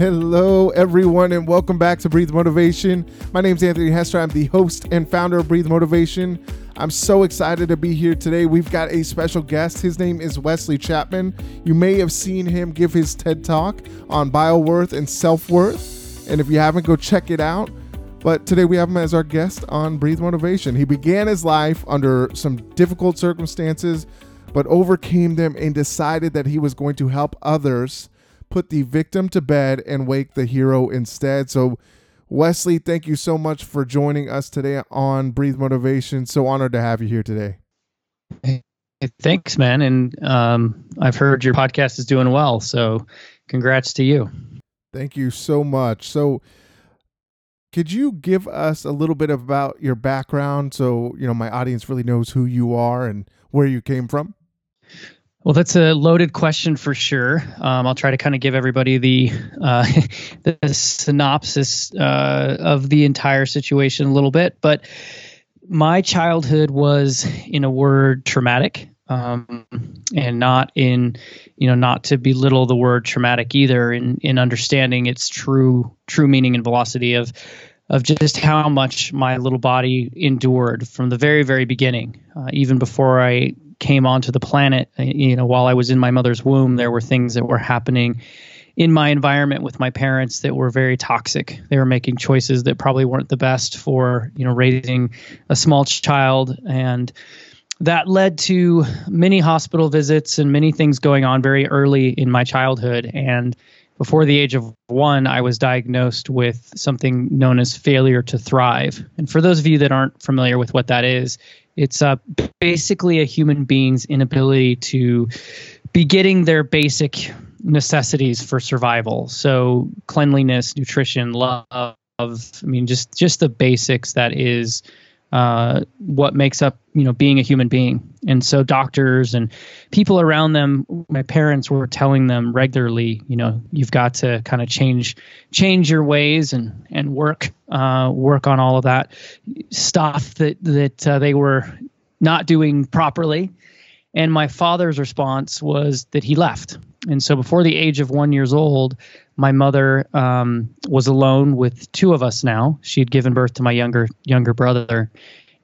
Hello, everyone, and welcome back to Breathe Motivation. My name is Anthony Hester. I'm the host and founder of Breathe Motivation. I'm so excited to be here today. We've got a special guest. His name is Wesley Chapman. You may have seen him give his TED Talk on bioworth and self worth. And if you haven't, go check it out. But today we have him as our guest on Breathe Motivation. He began his life under some difficult circumstances, but overcame them and decided that he was going to help others put the victim to bed and wake the hero instead. So, Wesley, thank you so much for joining us today on Breathe Motivation. So honored to have you here today. Hey, thanks, man. And um, I've heard your podcast is doing well. So, congrats to you. Thank you so much. So, could you give us a little bit about your background so you know my audience really knows who you are and where you came from? Well, that's a loaded question for sure. Um, I'll try to kind of give everybody the uh, the synopsis uh, of the entire situation a little bit. But my childhood was, in a word, traumatic, um, and not in, you know, not to belittle the word traumatic either. In in understanding its true true meaning and velocity of of just how much my little body endured from the very very beginning, uh, even before I came onto the planet, uh, you know, while I was in my mother's womb, there were things that were happening in my environment with my parents that were very toxic. They were making choices that probably weren't the best for, you know, raising a small child and that led to many hospital visits and many things going on very early in my childhood and before the age of one, I was diagnosed with something known as failure to thrive. And for those of you that aren't familiar with what that is, it's uh, basically a human being's inability to be getting their basic necessities for survival. So cleanliness, nutrition, love. I mean, just just the basics. That is uh, what makes up you know being a human being. And so doctors and people around them my parents were telling them regularly you know you've got to kind of change change your ways and and work uh, work on all of that stuff that that uh, they were not doing properly. And my father's response was that he left. And so before the age of one years old my mother um, was alone with two of us now. She had given birth to my younger younger brother,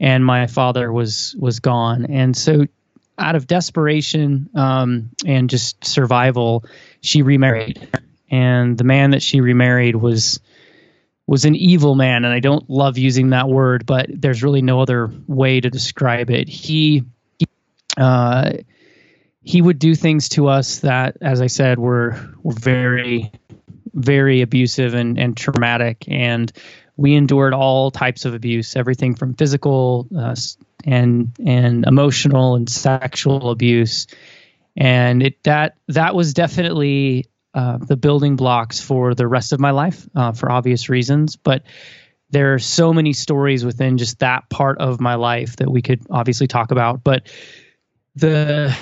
and my father was was gone. And so, out of desperation um, and just survival, she remarried. And the man that she remarried was was an evil man, and I don't love using that word, but there's really no other way to describe it. He, uh, he would do things to us that, as I said, were were very very abusive and, and traumatic. And we endured all types of abuse, everything from physical uh, and and emotional and sexual abuse. And it that that was definitely uh, the building blocks for the rest of my life, uh, for obvious reasons. But there are so many stories within just that part of my life that we could obviously talk about. But the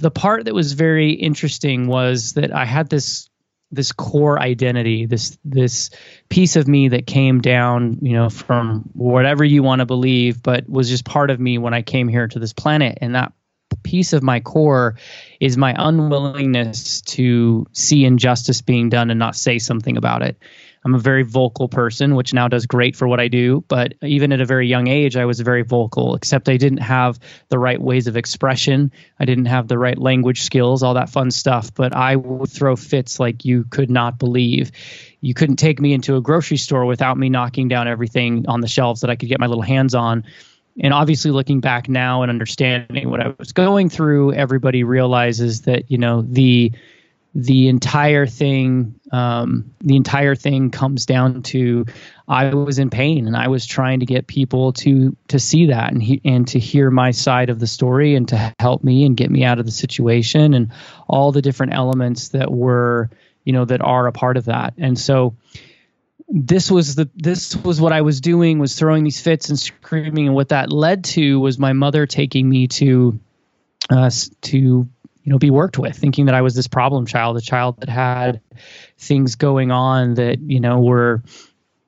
the part that was very interesting was that I had this this core identity, this this piece of me that came down, you know, from whatever you want to believe, but was just part of me when I came here to this planet. And that piece of my core is my unwillingness to see injustice being done and not say something about it. I'm a very vocal person, which now does great for what I do. But even at a very young age, I was very vocal, except I didn't have the right ways of expression. I didn't have the right language skills, all that fun stuff. But I would throw fits like you could not believe. You couldn't take me into a grocery store without me knocking down everything on the shelves that I could get my little hands on. And obviously, looking back now and understanding what I was going through, everybody realizes that, you know, the the entire thing um, the entire thing comes down to I was in pain and I was trying to get people to to see that and he, and to hear my side of the story and to help me and get me out of the situation and all the different elements that were you know that are a part of that. And so this was the this was what I was doing was throwing these fits and screaming. And what that led to was my mother taking me to uh, to you know be worked with thinking that i was this problem child a child that had things going on that you know were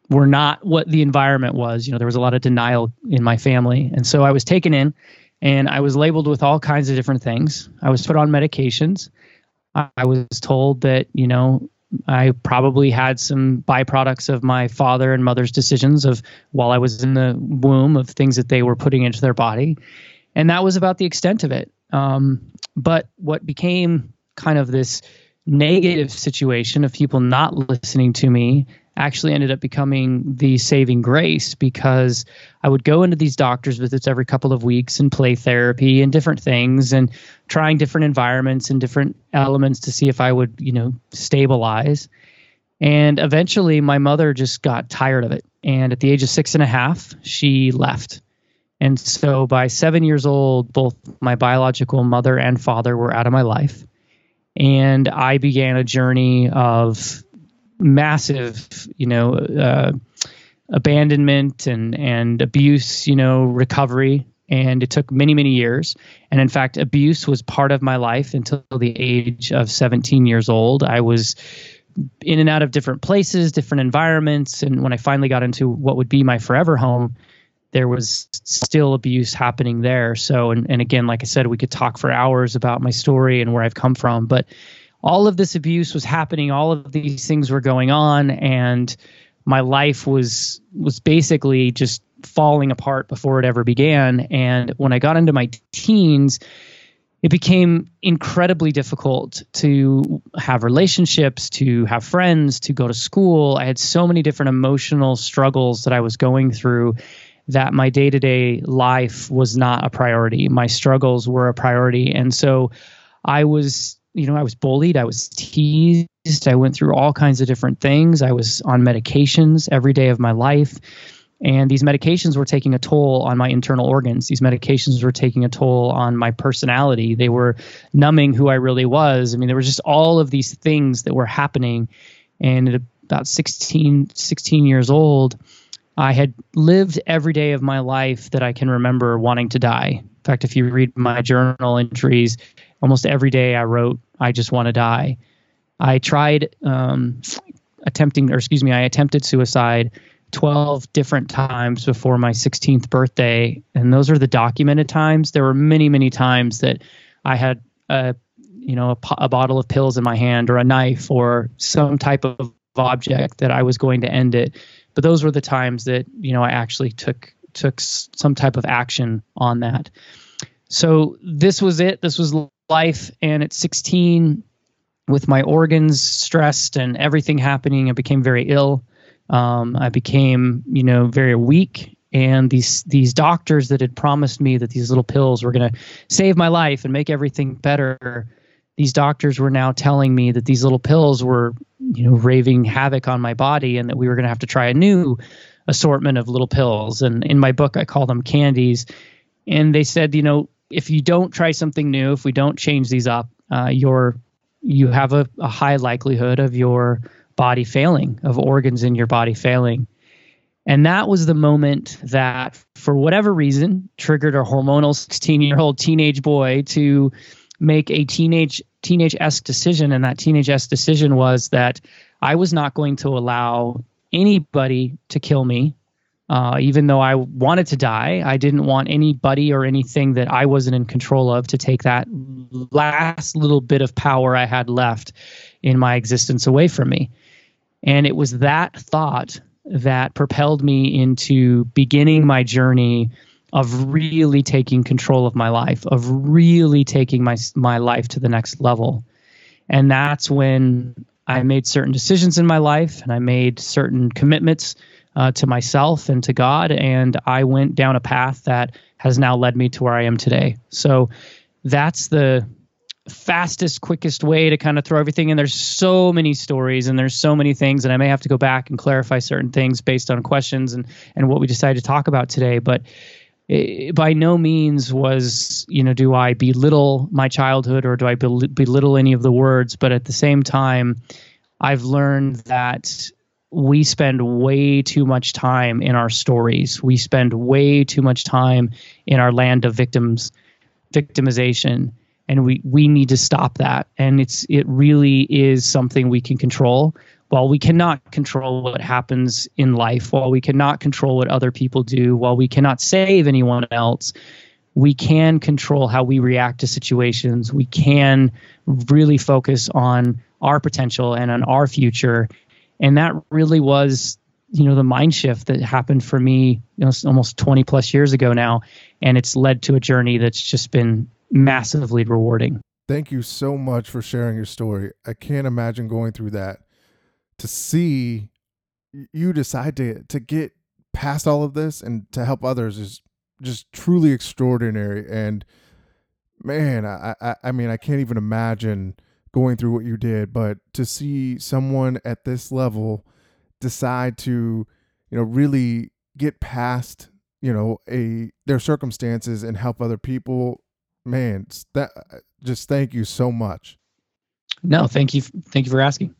were not what the environment was you know there was a lot of denial in my family and so i was taken in and i was labeled with all kinds of different things i was put on medications i was told that you know I probably had some byproducts of my father and mother's decisions of while I was in the womb of things that they were putting into their body. And that was about the extent of it. Um, but what became kind of this negative situation of people not listening to me actually ended up becoming the saving grace because I would go into these doctor's visits every couple of weeks and play therapy and different things and trying different environments and different elements to see if I would, you know, stabilize. And eventually my mother just got tired of it. And at the age of six and a half, she left. And so by seven years old, both my biological mother and father were out of my life. And I began a journey of massive, you know, uh, abandonment and and abuse, you know, recovery. And it took many, many years. And in fact, abuse was part of my life until the age of 17 years old. I was in and out of different places, different environments. And when I finally got into what would be my forever home, there was still abuse happening there. So, and, and again, like I said, we could talk for hours about my story and where I've come from. But all of this abuse was happening all of these things were going on and my life was was basically just falling apart before it ever began and when i got into my teens it became incredibly difficult to have relationships to have friends to go to school i had so many different emotional struggles that i was going through that my day-to-day life was not a priority my struggles were a priority and so i was you know, I was bullied, I was teased, I went through all kinds of different things. I was on medications every day of my life. And these medications were taking a toll on my internal organs. These medications were taking a toll on my personality. They were numbing who I really was. I mean, there was just all of these things that were happening. And at about 16, 16 years old, I had lived every day of my life that I can remember wanting to die. In fact, if you read my journal entries, almost every day I wrote, I just want to die. I tried um, attempting, or excuse me, I attempted suicide 12 different times before my 16th birthday. And those are the documented times. There were many, many times that I had a, you know, a, a bottle of pills in my hand or a knife or some type of object that I was going to end it. But those were the times that, you know, I actually took took some type of action on that. So this was it. This was life. And at 16, with my organs stressed and everything happening, I became very ill. Um, I became, you know, very weak. And these these doctors that had promised me that these little pills were going to save my life and make everything better, these doctors were now telling me that these little pills were, you know, raving havoc on my body, and that we were going to have to try a new assortment of little pills. And in my book, I call them candies. And they said, you know, if you don't try something new, if we don't change these up, uh, you're you have a, a high likelihood of your body failing, of organs in your body failing. And that was the moment that, for whatever reason, triggered a hormonal 16 year old teenage boy to make a teenage teenage esque decision. And that teenage esque decision was that I was not going to allow anybody to kill me. Uh, even though I wanted to die, I didn't want anybody or anything that I wasn't in control of to take that last little bit of power I had left in my existence away from me. And it was that thought that propelled me into beginning my journey of really taking control of my life, of really taking my my life to the next level. And that's when I made certain decisions in my life and I made certain commitments uh, to myself and to God. And I went down a path that has now led me to where I am today. So that's the fastest, quickest way to kind of throw everything in. There's so many stories and there's so many things, and I may have to go back and clarify certain things based on questions and and what we decided to talk about today. But it, by no means was you know do I belittle my childhood or do I bel- belittle any of the words, but at the same time, I've learned that we spend way too much time in our stories. We spend way too much time in our land of victims, victimization, and we we need to stop that. And it's it really is something we can control. While we cannot control what happens in life, while we cannot control what other people do, while we cannot save anyone else, we can control how we react to situations. We can really focus on our potential and on our future. And that really was, you know, the mind shift that happened for me, you know, almost 20 plus years ago now. And it's led to a journey that's just been massively rewarding. Thank you so much for sharing your story. I can't imagine going through that. To see you decide to to get past all of this and to help others is just truly extraordinary. And man, I, I, I mean, I can't even imagine going through what you did, but to see someone at this level decide to, you know, really get past, you know, a their circumstances and help other people, man, that uh, just thank you so much. No, thank you. Thank you for asking.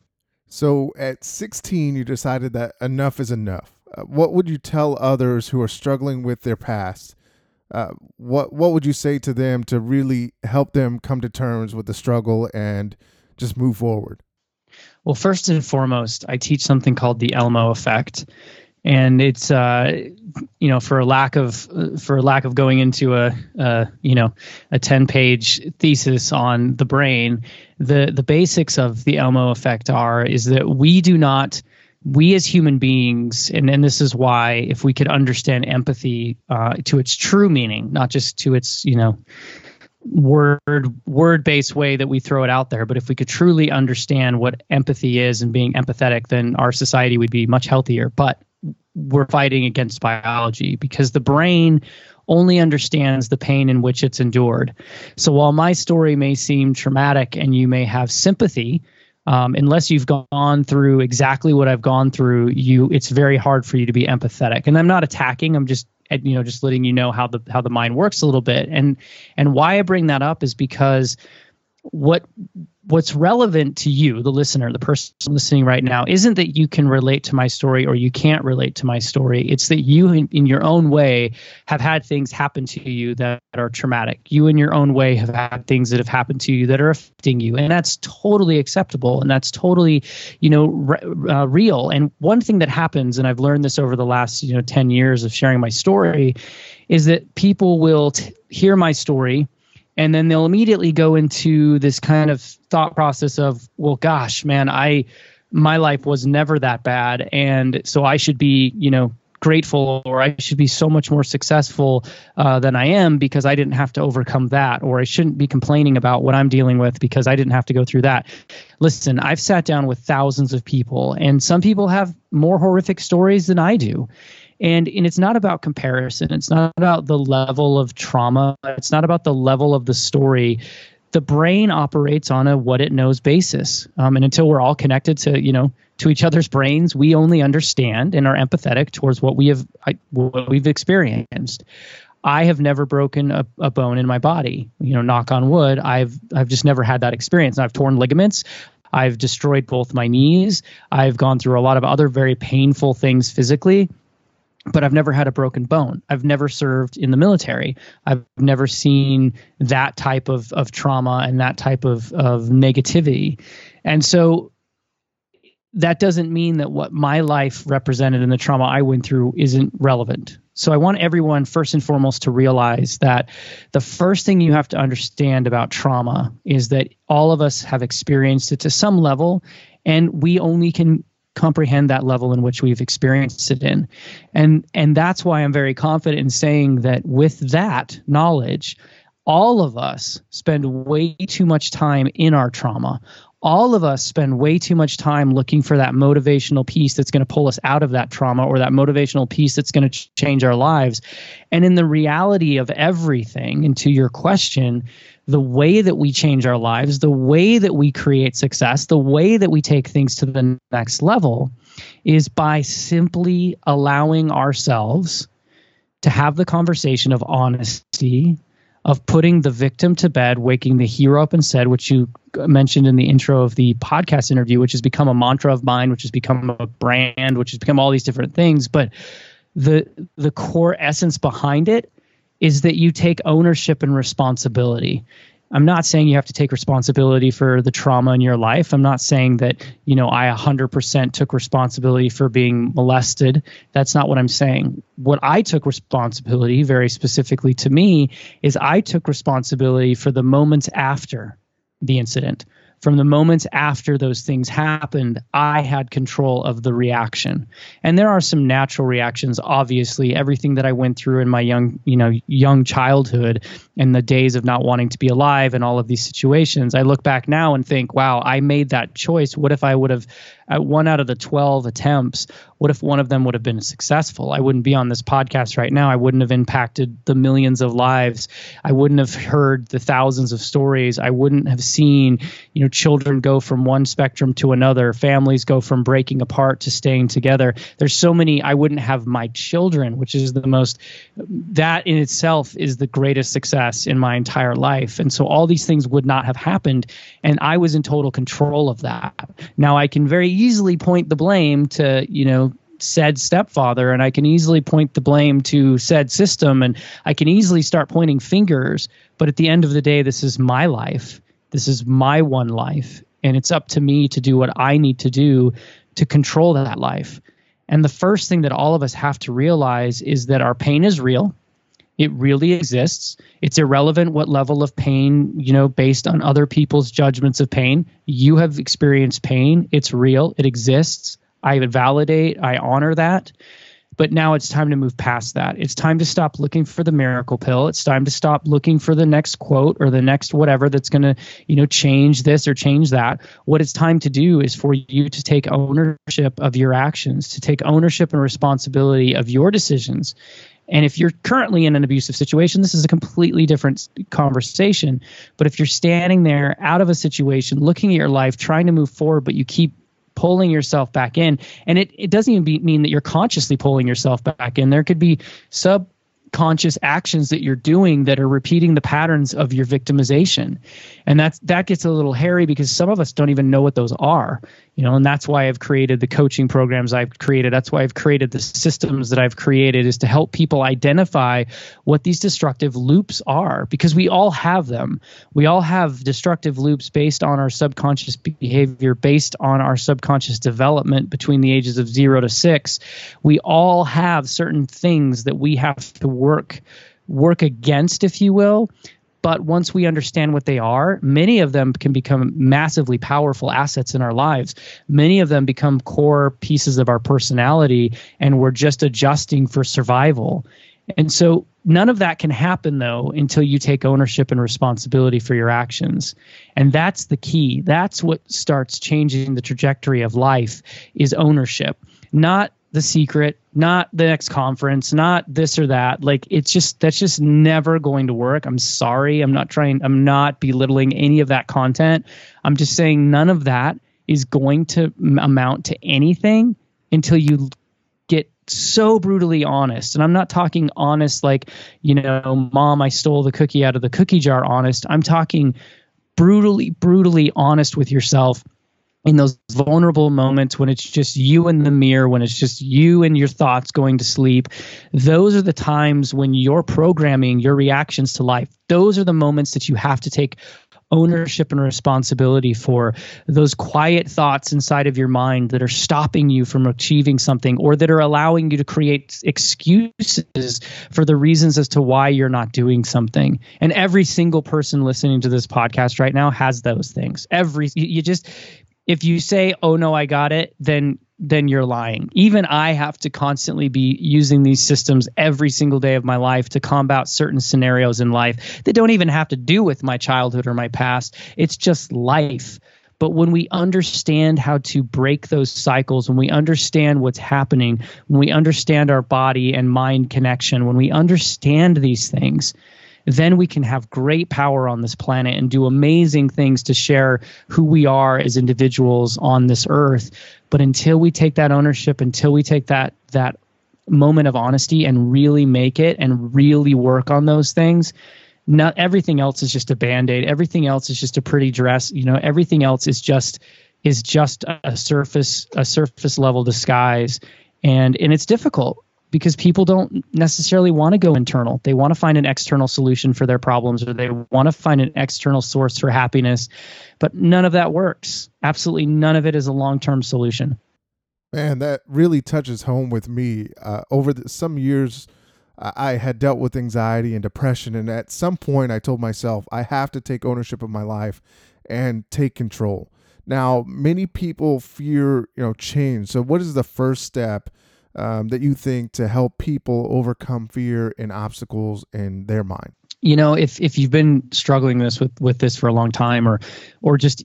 So at 16, you decided that enough is enough. Uh, what would you tell others who are struggling with their past? Uh, what what would you say to them to really help them come to terms with the struggle and just move forward? Well, first and foremost, I teach something called the Elmo effect, and it's uh, you know for a lack of for lack of going into a, a you know a 10 page thesis on the brain the the basics of the elmo effect are is that we do not we as human beings, and, and this is why if we could understand empathy uh, to its true meaning, not just to its, you know, word word based way that we throw it out there, but if we could truly understand what empathy is and being empathetic, then our society would be much healthier. But we're fighting against biology because the brain only understands the pain in which it's endured. So while my story may seem traumatic and you may have sympathy, um, unless you've gone through exactly what I've gone through, you it's very hard for you to be empathetic. And I'm not attacking. I'm just you know just letting you know how the how the mind works a little bit. And and why I bring that up is because what what's relevant to you, the listener, the person listening right now, isn't that you can relate to my story or you can't relate to my story. It's that you, in, in, your own way, have had things happen to you that are traumatic. You, in your own way, have had things that have happened to you that are affecting you, and that's totally acceptable and that's totally, you know, re- uh, real. And one thing that happens, and I've learned this over the last, you know, ten years of sharing my story, is that people will t- hear my story and then they'll immediately go into this kind of thought process of well gosh man i my life was never that bad. And so i should be you know grateful or i should be so much more successful uh, than i am because i didn't have to overcome that. Or i shouldn't be complaining about what i'm dealing with because i didn't have to go through that. Listen i've sat down with thousands of people and some people have more horrific stories than i do and and it's not about comparison it's not about the level of trauma it's not about the level of the story the brain operates on a what it knows basis um, and until we're all connected to you know to each other's brains we only understand and are empathetic towards what we have what we've experienced I have never broken a, a, bone in my body. You know, knock on wood. I've I've just never had that experience. I've torn ligaments. I've destroyed both my knees. I've gone through a lot of other very painful things physically but I've never had a broken bone. I've never served in the military. I've never seen that type of, of trauma and that type of, of negativity. And so that doesn't mean that what my life represented and the trauma I went through isn't relevant. So I want everyone, first and foremost, to realize that the first thing you have to understand about trauma is that all of us have experienced it to some level, and we only can comprehend that level in which we've experienced it in. And and that's why i'm very confident in saying that with that knowledge all of us spend way too much time in our trauma all of us spend way too much time looking for that motivational piece that's going to pull us out of that trauma or that motivational piece that's going to ch- change our lives. And in the reality of everything and to your question the way that we change our lives, the way that we create success, the way that we take things to the next level is by simply allowing ourselves to have the conversation of honesty, of putting the victim to bed, waking the hero up instead, which you mentioned in the intro of the podcast interview, which has become a mantra of mine, which has become a brand, which has become all these different things. But the the core essence behind it is that you take ownership and responsibility. I'm not saying you have to take responsibility for the trauma in your life. I'm not saying that, you know, I 100% took responsibility for being molested. That's not what I'm saying. What I took responsibility, very specifically to me, is I took responsibility for the moments after the incident from the moments after those things happened, I had control of the reaction. And there are some natural reactions, obviously. Everything that I went through in my young, you know, young childhood and the days of not wanting to be alive and all of these situations, I look back now and think, wow, I made that choice. What if I would have at one out of the 12 attempts, what if one of them would have been successful? I wouldn't be on this podcast right now. I wouldn't have impacted the millions of lives. I wouldn't have heard the thousands of stories. I wouldn't have seen, you know, children go from one spectrum to another, families go from breaking apart to staying together. There's so many I wouldn't have my children, which is the most that in itself is the greatest success in my entire life. And so all these things would not have happened and I was in total control of that. Now I can very easily point the blame to, you know, said stepfather and I can easily point the blame to said system and I can easily start pointing fingers. But at the end of the day, this is my life. This is my one life. And it's up to me to do what I need to do to control that life. And the first thing that all of us have to realize is that our pain is real. It really exists. It's irrelevant what level of pain, you know, based on other people's judgments of pain. You have experienced pain. It's real. It exists. I validate, I honor that. But now it's time to move past that. It's time to stop looking for the miracle pill. It's time to stop looking for the next quote or the next whatever that's going to, you know, change this or change that. What it's time to do is for you to take ownership of your actions, to take ownership and responsibility of your decisions. And if you're currently in an abusive situation, this is a completely different conversation. But if you're standing there out of a situation, looking at your life, trying to move forward, but you keep pulling yourself back in. And it, it doesn't even be, mean that you're consciously pulling yourself back in. There could be subconscious actions that you're doing that are repeating the patterns of your victimization. And that's that gets a little hairy because some of us don't even know what those are you know and that's why i've created the coaching programs i've created. That's why i've created the systems that i've created is to help people identify what these destructive loops are because we all have them. We all have destructive loops based on our subconscious behavior based on our subconscious development between the ages of 0 to 6 we all have certain things that we have to work work against if you will but once we understand what they are, many of them can become massively powerful assets in our lives. Many of them become core pieces of our personality, and we're just adjusting for survival. And so none of that can happen though until you take ownership and responsibility for your actions. And that's the key. That's what starts changing the trajectory of life is ownership. Not the secret, not the next conference, not this or that. Like it's just that's just never going to work. I'm sorry. I'm not trying I'm not belittling any of that content. I'm just saying none of that is going to amount to anything until you get so brutally honest. And I'm not talking honest like, you know, mom, I stole the cookie out of the cookie jar honest. I'm talking brutally brutally honest with yourself in those vulnerable moments when it's just you in the mirror, when it's just you and your thoughts going to sleep, those are the times when you're programming your reactions to life. Those are the moments that you have to take ownership and responsibility for those quiet thoughts inside of your mind that are stopping you from achieving something or that are allowing you to create excuses for the reasons as to why you're not doing something. And every single person listening to this podcast right now has those things. Every you just if you say oh no i got it then then you're lying. Even i have to constantly be using these systems every single day of my life to combat certain scenarios in life that don't even have to do with my childhood or my past. It's just life. But when we understand how to break those cycles, when we understand what's happening, when we understand our body and mind connection, when we understand these things, then we can have great power on this planet and do amazing things to share who we are as individuals on this earth. But until we take that ownership, until we take that that moment of honesty and really make it and really work on those things, not everything else is just a band-aid. Everything else is just a pretty dress. You know, everything else is just is just a surface a surface level disguise and and it's difficult because people don't necessarily want to go internal. They want to find an external solution for their problems or they want to find an external source for happiness. But none of that works. Absolutely none of it is a long term solution. Man, that really touches home with me. Uh, over the, some years, I had dealt with anxiety and depression. And at some point, I told myself, I have to take ownership of my life and take control. Now, many people fear, you know, change. So, what is the first step um, that you think to help people overcome fear and obstacles in their mind? You know, if if you've been struggling this with with this for a long time, or or just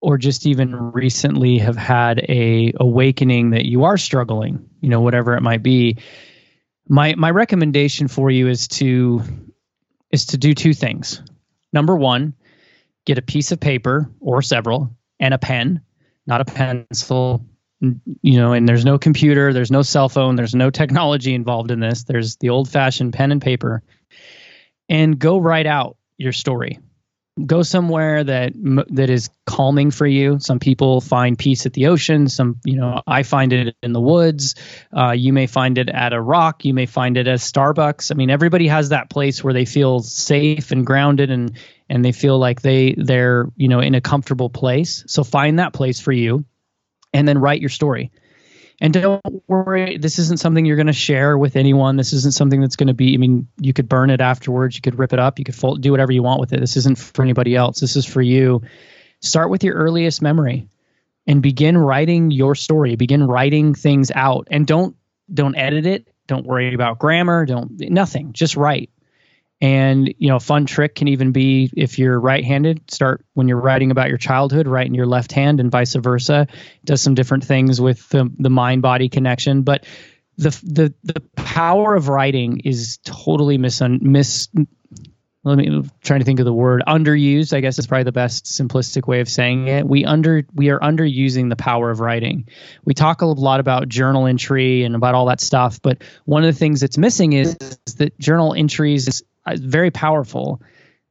or just even recently have had a awakening that you are struggling, you know, whatever it might be, my my recommendation for you is to is to do two things. Number one, get a piece of paper or several and a pen, not a pencil, you know, and there's no computer, there's no cell phone, there's no technology involved in this. There's the old fashioned pen and paper. And go write out your story go somewhere that that is calming for you. Some people find peace at the ocean. Some, you know, I find it in the woods. Uh, you may find it at a rock. You may find it at Starbucks. I mean, everybody has that place where they feel safe and grounded and and they feel like they they're you know in a comfortable place. So find that place for you, and then write your story. And don't worry, this isn't something you're going to share with anyone. This isn't something that's going to be, I mean, you could burn it afterwards. You could rip it up. You could fold, do whatever you want with it. This isn't for anybody else. This is for you. Start with your earliest memory and begin writing your story. Begin writing things out and don't, don't edit it. Don't worry about grammar. Don't, nothing. Just write. And you know, a fun trick can even be if you're right-handed, start when you're writing about your childhood, write in your left hand, and vice versa. It does some different things with the the mind-body connection, but the the the power of writing is totally mis mis. Let me trying to think of the word underused. I guess is probably the best simplistic way of saying it. We under we are underusing the power of writing. We talk a lot about journal entry and about all that stuff, but one of the things that's missing is, is that journal entries Uh, very powerful,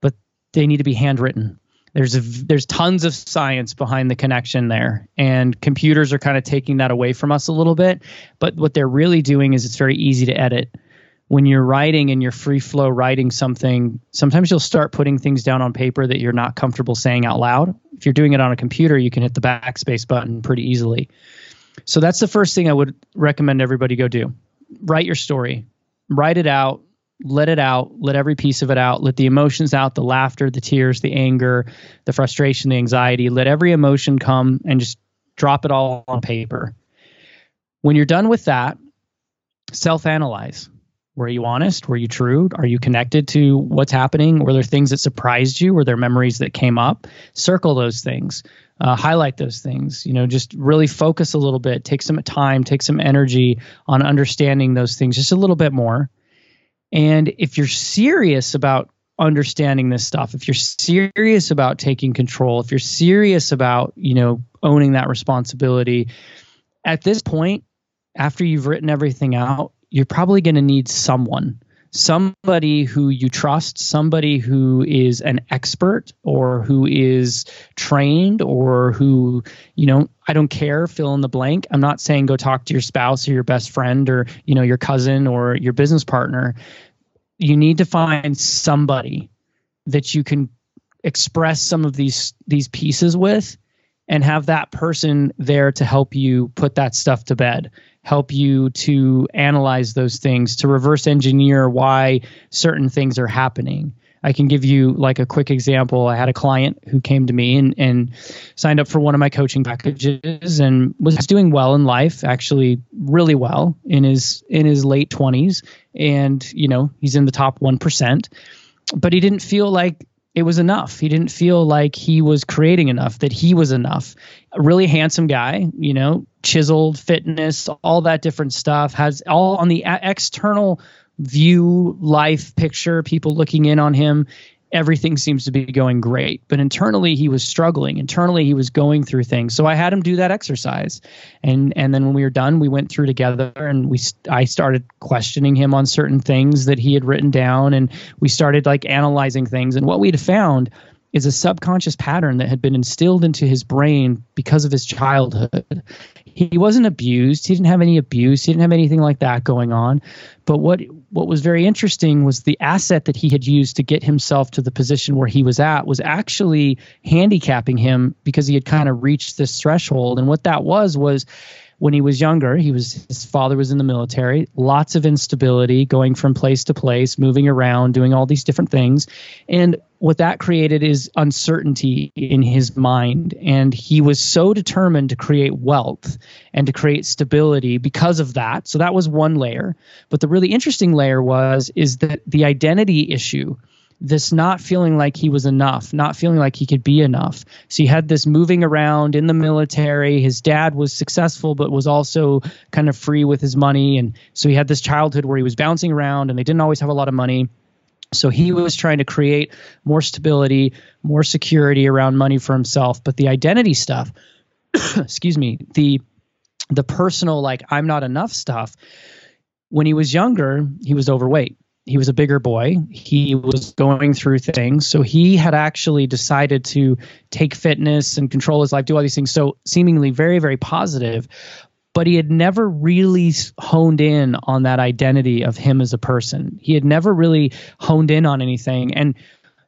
but they need to be handwritten. There's a, there's tons of science behind the connection there, and computers are kind of taking that away from us a little bit. But what they're really doing is it's very easy to edit. When you're writing and you're free flow writing something, sometimes you'll start putting things down on paper that you're not comfortable saying out loud. If you're doing it on a computer, you can hit the backspace button pretty easily. So that's the first thing I would recommend everybody go do. Write your story, write it out, let it out, let every piece of it out, let the emotions out, the laughter, the tears, the anger, the frustration, the anxiety, let every emotion come and just drop it all on paper. When you're done with that, self analyze. Were you honest? Were you true? Are you connected to what's happening? Were there things that surprised you? Were there memories that came up? Circle those things. Uh, highlight those things. You know, just really focus a little bit. Take some time. Take some energy on understanding those things just a little bit more and if you're serious about understanding this stuff, if you're serious about taking control, if you're serious about, you know, owning that responsibility, at this point, after you've written everything out, you're probably going to need someone somebody who you trust, somebody who is an expert or who is trained or who, you know, I don't care, fill in the blank. I'm not saying go talk to your spouse or your best friend or, you know, your cousin or your business partner. You need to find somebody that you can express some of these these pieces with and have that person there to help you put that stuff to bed help you to analyze those things, to reverse engineer why certain things are happening. I can give you like a quick example. I had a client who came to me and, and signed up for one of my coaching packages and was doing well in life, actually really well in his in his late 20s and you know, he's in the top 1%. But he didn't feel like it was enough. He didn't feel like he was creating enough, that he was enough. A really handsome guy, you know, chiseled, fitness, all that different stuff, has all on the external view, life picture, people looking in on him everything seems to be going great. But internally he was struggling. Internally he was going through things. So i had him do that exercise. And and then when we were done we went through together and we i started questioning him on certain things that he had written down. And we started like analyzing things. And what we'd found is a subconscious pattern that had been instilled into his brain because of his childhood. He wasn't abused. He didn't have any abuse. He didn't have anything like that going on. But what what was very interesting was the asset that he had used to get himself to the position where he was at was actually handicapping him because he had kind of reached this threshold. And what that was was when he was younger, he was his father was in the military, lots of instability, going from place to place, moving around, doing all these different things. And what that created is uncertainty in his mind. And he was so determined to create wealth and to create stability because of that. So that was one layer. But the really interesting layer was is that the identity issue this not feeling like he was enough, not feeling like he could be enough. So he had this moving around in the military. His dad was successful, but was also kind of free with his money. And so he had this childhood where he was bouncing around and they didn't always have a lot of money. So he was trying to create more stability, more security around money for himself. But the identity stuff, excuse me, the the personal like I'm not enough stuff. When he was younger, he was overweight he was a bigger boy. He was going through things. So he had actually decided to take fitness and control his life, do all these things. So seemingly very, very positive. But he had never really honed in on that identity of him as a person. He had never really honed in on anything. And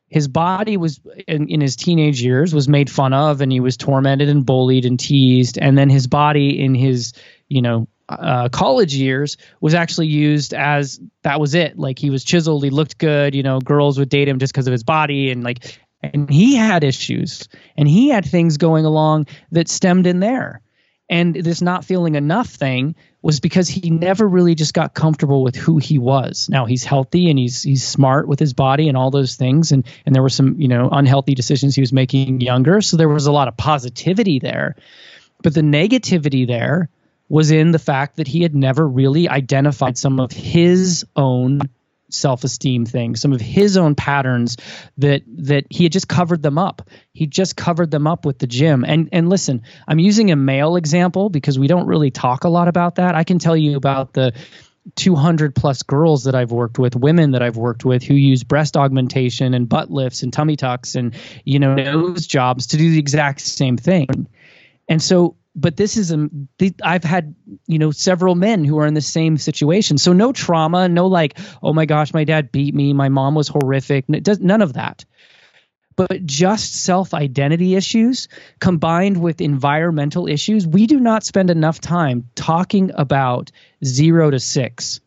his body was in, in, his teenage years was made fun of and he was tormented and bullied and teased and then his body in his you know uh, college years was actually used as that was it. Like he was chiseled, he looked good. You know, girls would date him just because of his body, and like, and he had issues, and he had things going along that stemmed in there. And this not feeling enough thing was because he never really just got comfortable with who he was. Now he's healthy and he's he's smart with his body and all those things. And and there were some you know unhealthy decisions he was making younger, so there was a lot of positivity there. But the negativity there was in the fact that he had never really identified some of his own self-esteem things some of his own patterns that that he had just covered them up. He just covered them up with the gym. And and listen i'm using a male example because we don't really talk a lot about that. I can tell you about the 200 plus girls that I've worked with, women that I've worked with who use breast augmentation and butt lifts and tummy tucks and you know nose jobs to do the exact same thing. And so but this is a I've had you know several men who are in the same situation. So no trauma, no like oh my gosh, my dad beat me, my mom was horrific. None of that. But just self identity issues combined with environmental issues, we do not spend enough time talking about zero to six.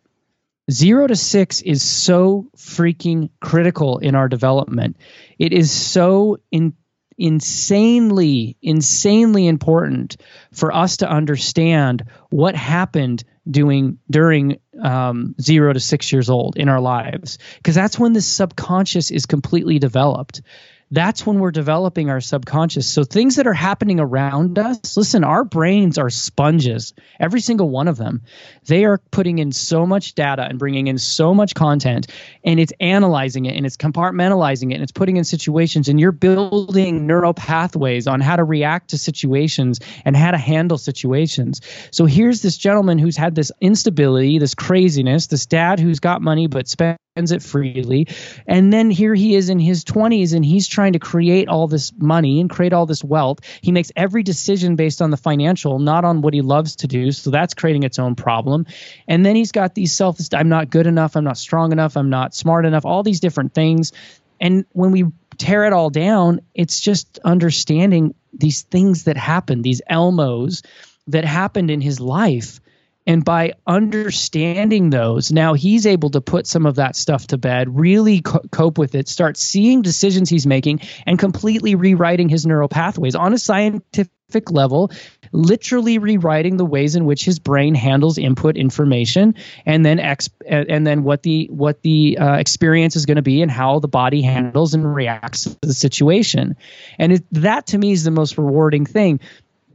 Zero to six is so freaking critical in our development. It is so in, insanely, insanely important for us to understand what happened doing during um, zero to six years old in our lives, because that's when the subconscious is completely developed that's when we're developing our subconscious. So things that are happening around us, listen, our brains are sponges, every single one of them. They are putting in so much data and bringing in so much content and it's analyzing it and it's compartmentalizing it and it's putting in situations and you're building neural pathways on how to react to situations and how to handle situations. So here's this gentleman who's had this instability, this craziness, this dad who's got money but spends it freely. And then here he is in his 20s and he's trying to create all this money and create all this wealth. He makes every decision based on the financial, not on what he loves to do. So that's creating its own problem. And then he's got these self I'm not good enough, I'm not strong enough, I'm not smart enough, all these different things. And when we tear it all down, it's just understanding these things that happened, these Elmos that happened in his life and by understanding those, now he's able to put some of that stuff to bed, really co- cope with it, start seeing decisions he's making, and completely rewriting his neural pathways on a scientific level, literally rewriting the ways in which his brain handles input information, and then ex- and then what the what the uh, experience is going to be, and how the body handles and reacts to the situation. And it, that to me is the most rewarding thing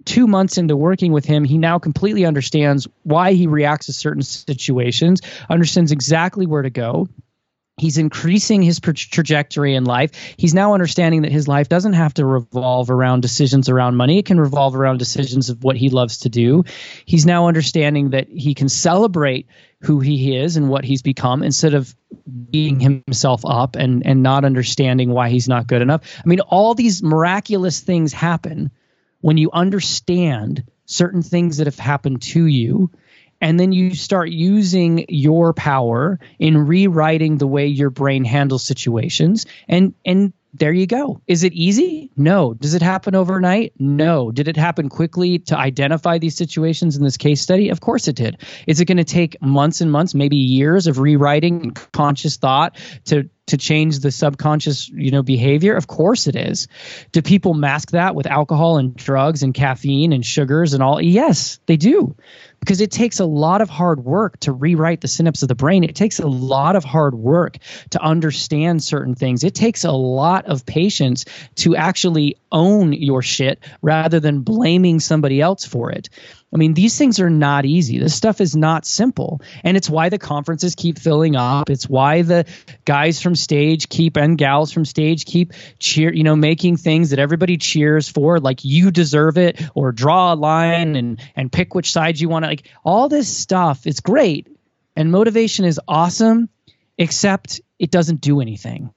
two months into working with him, he now completely understands why he reacts to certain situations, understands exactly where to go. He's increasing his trajectory in life. He's now understanding that his life doesn't have to revolve around decisions around money. It can revolve around decisions of what he loves to do. He's now understanding that he can celebrate who he is and what he's become instead of beating himself up and, and not understanding why he's not good enough. I mean, all these miraculous things happen when you understand certain things that have happened to you and then you start using your power in rewriting the way your brain handles situations and and there you go. Is it easy? No. Does it happen overnight? No. Did it happen quickly to identify these situations in this case study? Of course it did. Is it going to take months and months, maybe years of rewriting conscious thought to to change the subconscious, you know, behavior? Of course it is. Do people mask that with alcohol and drugs and caffeine and sugars and all? Yes, they do because it takes a lot of hard work to rewrite the synapse of the brain. It takes a lot of hard work to understand certain things. It takes a lot of patience to actually own your shit rather than blaming somebody else for it. I mean, these things are not easy. This stuff is not simple. And it's why the conferences keep filling up. It's why the guys from stage keep and gals from stage keep cheer, you know, making things that everybody cheers for, like you deserve it, or draw a line and and pick which side you want to like all this stuff is great. And motivation is awesome, except it doesn't do anything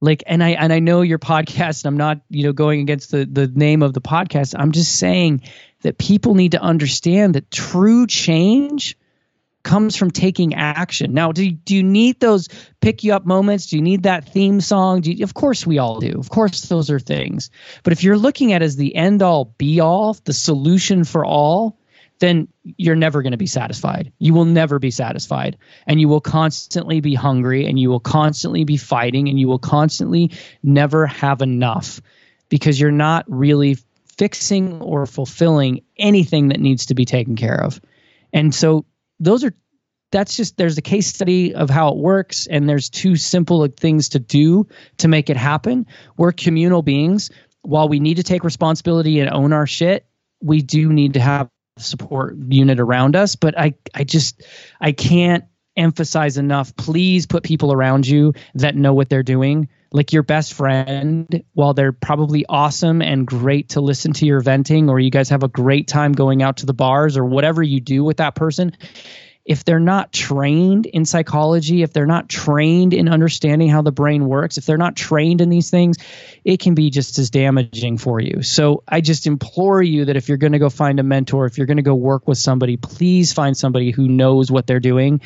like and i and i know your podcast i'm not you know going against the the name of the podcast i'm just saying that people need to understand that true change comes from taking action. Now, do, do you need those pick you up moments? Do you need that theme song? You, of course, we all do. Of course, those are things. But if you're looking at as the end all be all, the solution for all, then you're never going to be satisfied. You will never be satisfied. And you will constantly be hungry and you will constantly be fighting and you will constantly never have enough because you're not really fixing or fulfilling anything that needs to be taken care of. And so those are that's just there's a case study of how it works and there's two simple things to do to make it happen. We're communal beings. While we need to take responsibility and own our shit, we do need to have support unit around us, but I I just I can't emphasize enough please put people around you that know what they're doing like your best friend, while they're probably awesome and great to listen to your venting, or you guys have a great time going out to the bars or whatever you do with that person, if they're not trained in psychology, if they're not trained in understanding how the brain works, if they're not trained in these things, it can be just as damaging for you. So I just implore you that if you're going to go find a mentor, if you're going to go work with somebody, please find somebody who knows what they're doing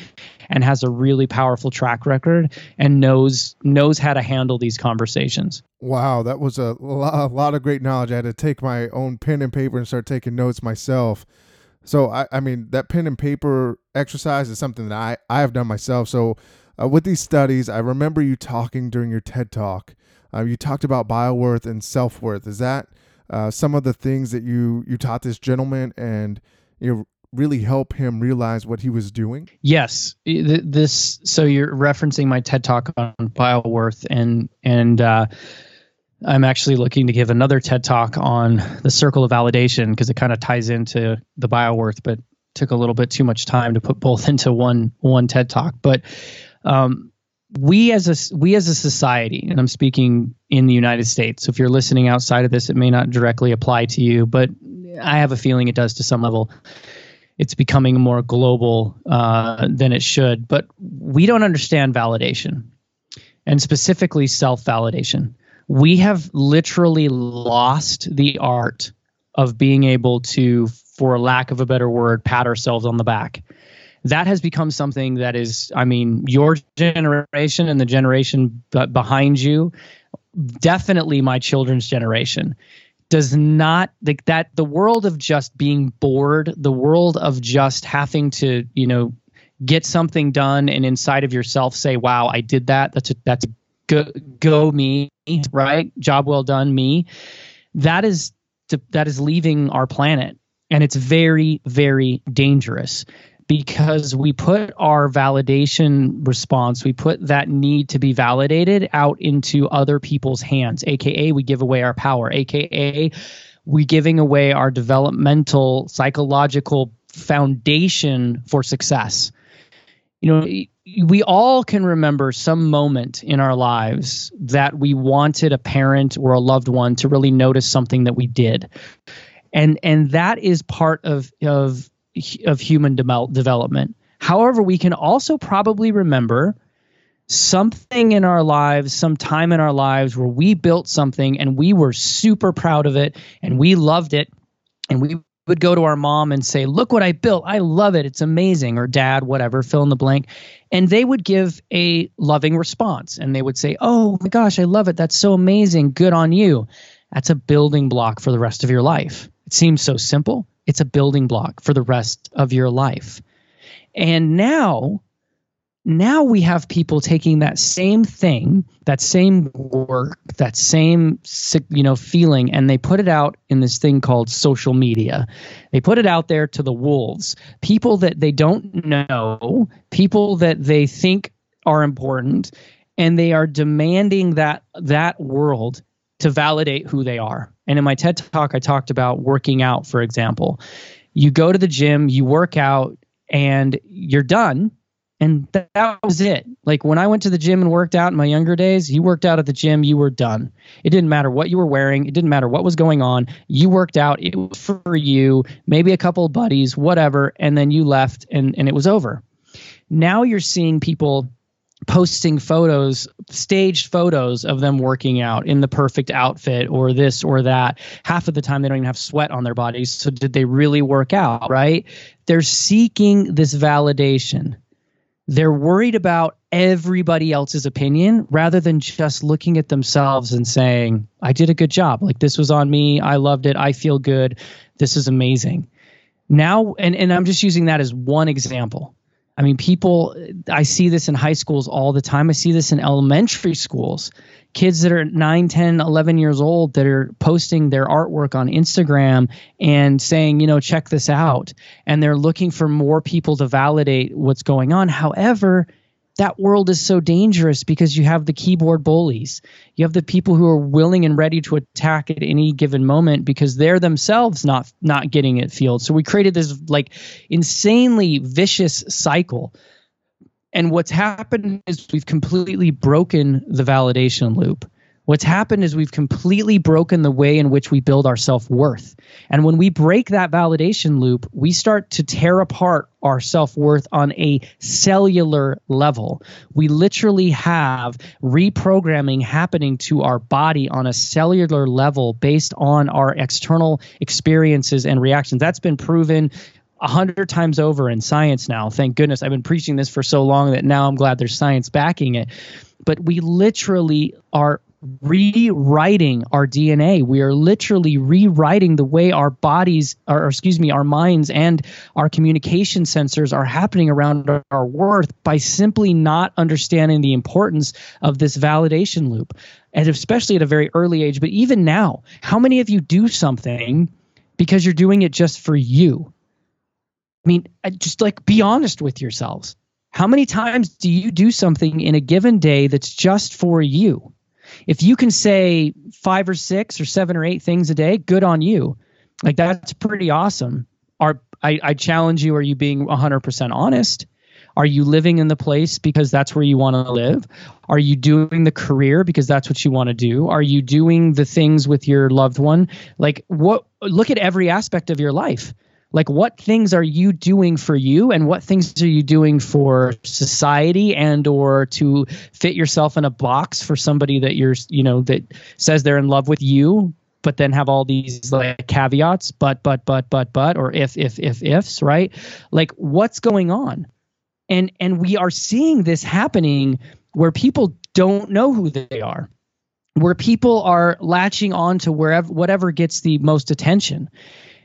and has a really powerful track record and knows knows how to handle these conversations. Wow, that was a lot, a lot of great knowledge. I had to take my own pen and paper and start taking notes myself. So I, I mean, that pen and paper exercise is something that I, I have done myself. So uh, with these studies, I remember you talking during your TED talk. Uh, you talked about bioworth and self worth. Is that uh, some of the things that you you taught this gentleman and you really help him realize what he was doing? Yes, this. So you're referencing my TED talk on bioworth, and and uh, I'm actually looking to give another TED talk on the circle of validation because it kind of ties into the bioworth, but took a little bit too much time to put both into one one TED talk. But um, we as a we as a society, and I'm speaking in the United States. So if you're listening outside of this, it may not directly apply to you, but I have a feeling it does to some level it's becoming more global uh, than it should. But we don't understand validation, and specifically self validation. We have literally lost the art of being able to, for lack of a better word, pat ourselves on the back. That has become something that is, I mean, your generation and the generation behind you, definitely my children's generation does not like that the world of just being bored the world of just having to you know get something done and inside of yourself say wow i did that. That's a that's a go, go me right? Job well done me. That is that is leaving our planet and it's very very dangerous because we put our validation response, we put that need to be validated out into other people's hands, aka we give away our power, aka we giving away our developmental psychological foundation for success. You know, we all can remember some moment in our lives that we wanted a parent or a loved one to really notice something that we did. And and that is part of of of human de- development. However, we can also probably remember something in our lives, some time in our lives where we built something and we were super proud of it and we loved it and we would go to our mom and say, Look what I built. I love it. It's amazing. Or dad, whatever, fill in the blank. And they would give a loving response and they would say, Oh my gosh, I love it. That's so amazing. Good on you. That's a building block for the rest of your life. It seems so simple. It's a building block for the rest of your life. And now now we have people taking that same thing that same work that same you know feeling and they put it out in this thing called social media they put it out there to the wolves people that they don't know people that they think are important and they are demanding that that world to validate who they are and in my ted talk i talked about working out for example you go to the gym you work out and you're done and that, was it. Like when I went to the gym and worked out in my younger days, you worked out at the gym, you were done. It didn't matter what you were wearing, it didn't matter what was going on. You worked out, it was for you, maybe a couple of buddies, whatever, and then you left and, and it was over. Now you're seeing people posting photos, staged photos of them working out in the perfect outfit or this or that. Half of the time they don't even have sweat on their bodies. So did they really work out, right? They're seeking this validation they're worried about everybody else's opinion rather than just looking at themselves and saying, I did a good job. Like this was on me. I loved it. I feel good. This is amazing. Now, and, and I'm just using that as one example. I mean, people, I see this in high schools all the time. I see this in elementary schools. Kids that are 9 10 11 years old that are posting their artwork on instagram and saying you know check this out. And they're looking for more people to validate what's going on. However that world is so dangerous because you have the keyboard bullies. You have the people who are willing and ready to attack at any given moment because they're themselves not not getting it field. So we created this like insanely vicious cycle and what's happened is we've completely broken the validation loop. What's happened is we've completely broken the way in which we build our self worth. And when we break that validation loop, we start to tear apart our self worth on a cellular level. We literally have reprogramming happening to our body on a cellular level based on our external experiences and reactions. That's been proven a hundred times over in science now. Thank goodness I've been preaching this for so long that now I'm glad there's science backing it. But we literally are rewriting our DNA. We are literally rewriting the way our bodies, or excuse me, our minds and our communication sensors are happening around our worth by simply not understanding the importance of this validation loop. And especially at a very early age, but even now, how many of you do something because you're doing it just for you? I mean, just like be honest with yourselves. How many times do you do something in a given day that's just for you? If you can say five or six or seven or eight things a day, good on you. Like that's pretty awesome. Are I, I challenge you, are you being 100% honest? Are you living in the place because that's where you want to live? Are you doing the career because that's what you want to do? Are you doing the things with your loved one? Like what look at every aspect of your life like what things are you doing for you and what things are you doing for society and or to fit yourself in a box for somebody that you're you know that says they're in love with you but then have all these like caveats but but but but but or if if if ifs right? Like what's going on? And and we are seeing this happening where people don't know who they are where people are latching on to wherever whatever gets the most attention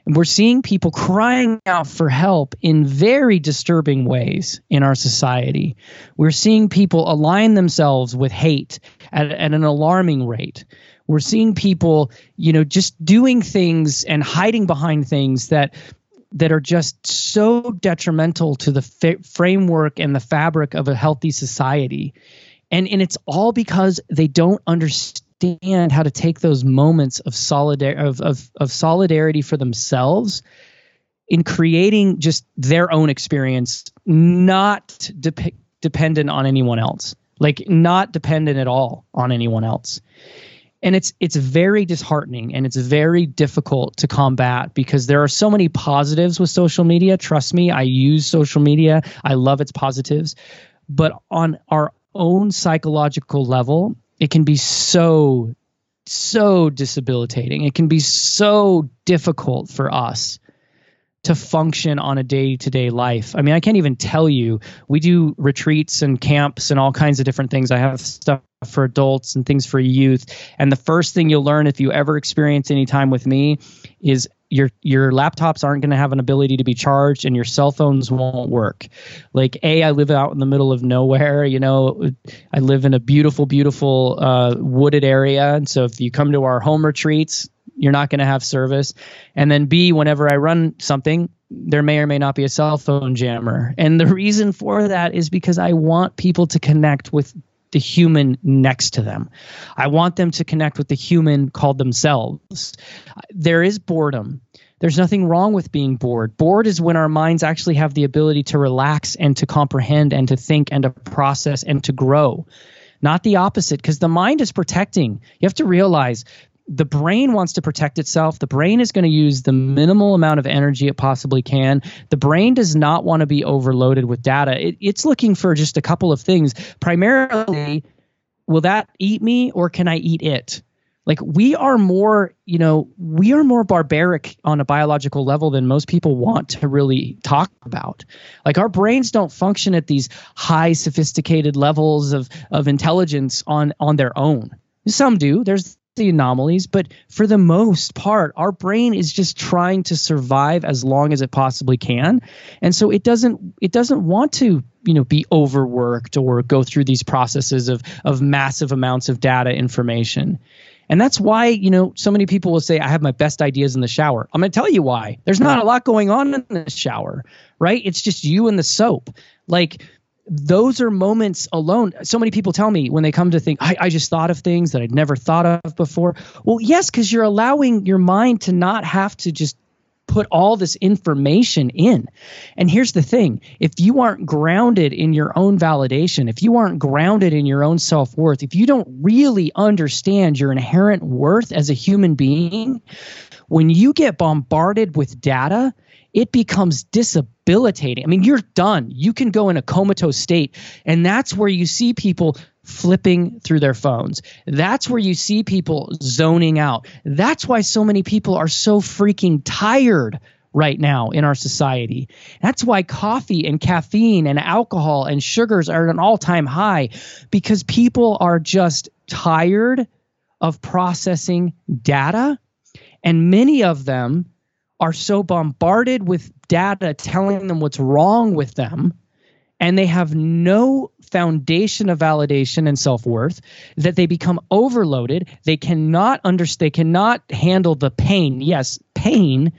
we're seeing people crying out for help in very disturbing ways in our society. We're seeing people align themselves with hate at, at an alarming rate. We're seeing people, you know, just doing things and hiding behind things that that are just so detrimental to the framework and the fabric of a healthy society. And and it's all because they don't understand understand how to take those moments of of, of, of solidarity for themselves in creating just their own experience, not de- dependent on anyone else, like not dependent at all on anyone else. And it's it's very disheartening and it's very difficult to combat because there are so many positives with social media. Trust me, I use social media. I love its positives. But on our own psychological level, it can be so so disabilitating it can be so difficult for us to function on a day-to-day life. I mean, I can't even tell you. We do retreats and camps and all kinds of different things. I have stuff for adults and things for youth. And the first thing you'll learn if you ever experience any time with me is your your laptops aren't going to have an ability to be charged and your cell phones won't work. Like a i live out in the middle of nowhere you know i live in a beautiful beautiful uh, wooded area. And so if you come to our home retreats you're not going to have service. And then b whenever i run something there may or may not be a cell phone jammer. And the reason for that is because i want people to connect with the human next to them. I want them to connect with the human called themselves. There is boredom. There's nothing wrong with being bored. Bored is when our minds actually have the ability to relax and to comprehend and to think and to process and to grow. Not the opposite, because the mind is protecting. You have to realize the brain wants to protect itself. The brain is going to use the minimal amount of energy it possibly can. The brain does not want to be overloaded with data. It, it's looking for just a couple of things. Primarily, will that eat me or can I eat it? Like we are more, you know, we are more barbaric on a biological level than most people want to really talk about. Like our brains don't function at these high sophisticated levels of of intelligence on on their own. Some do. There's the anomalies, but for the most part, our brain is just trying to survive as long as it possibly can. And so it doesn't it doesn't want to, you know, be overworked or go through these processes of of massive amounts of data information. And that's why, you know, so many people will say, I have my best ideas in the shower. I'm going to tell you why. There's not a lot going on in the shower, right? It's just you and the soap. Like, those are moments alone. So many people tell me when they come to think, I, I just thought of things that I'd never thought of before. Well, yes, because you're allowing your mind to not have to just put all this information in. And here's the thing if you aren't grounded in your own validation, if you aren't grounded in your own self worth, if you don't really understand your inherent worth as a human being, when you get bombarded with data, it becomes debilitating. I mean, you're done. You can go in a comatose state. And that's where you see people flipping through their phones. That's where you see people zoning out. That's why so many people are so freaking tired right now in our society. That's why coffee and caffeine and alcohol and sugars are at an all time high because people are just tired of processing data. And many of them are so bombarded with data telling them what's wrong with them and they have no foundation of validation and self-worth that they become overloaded. They cannot understand they cannot handle the pain. Yes pain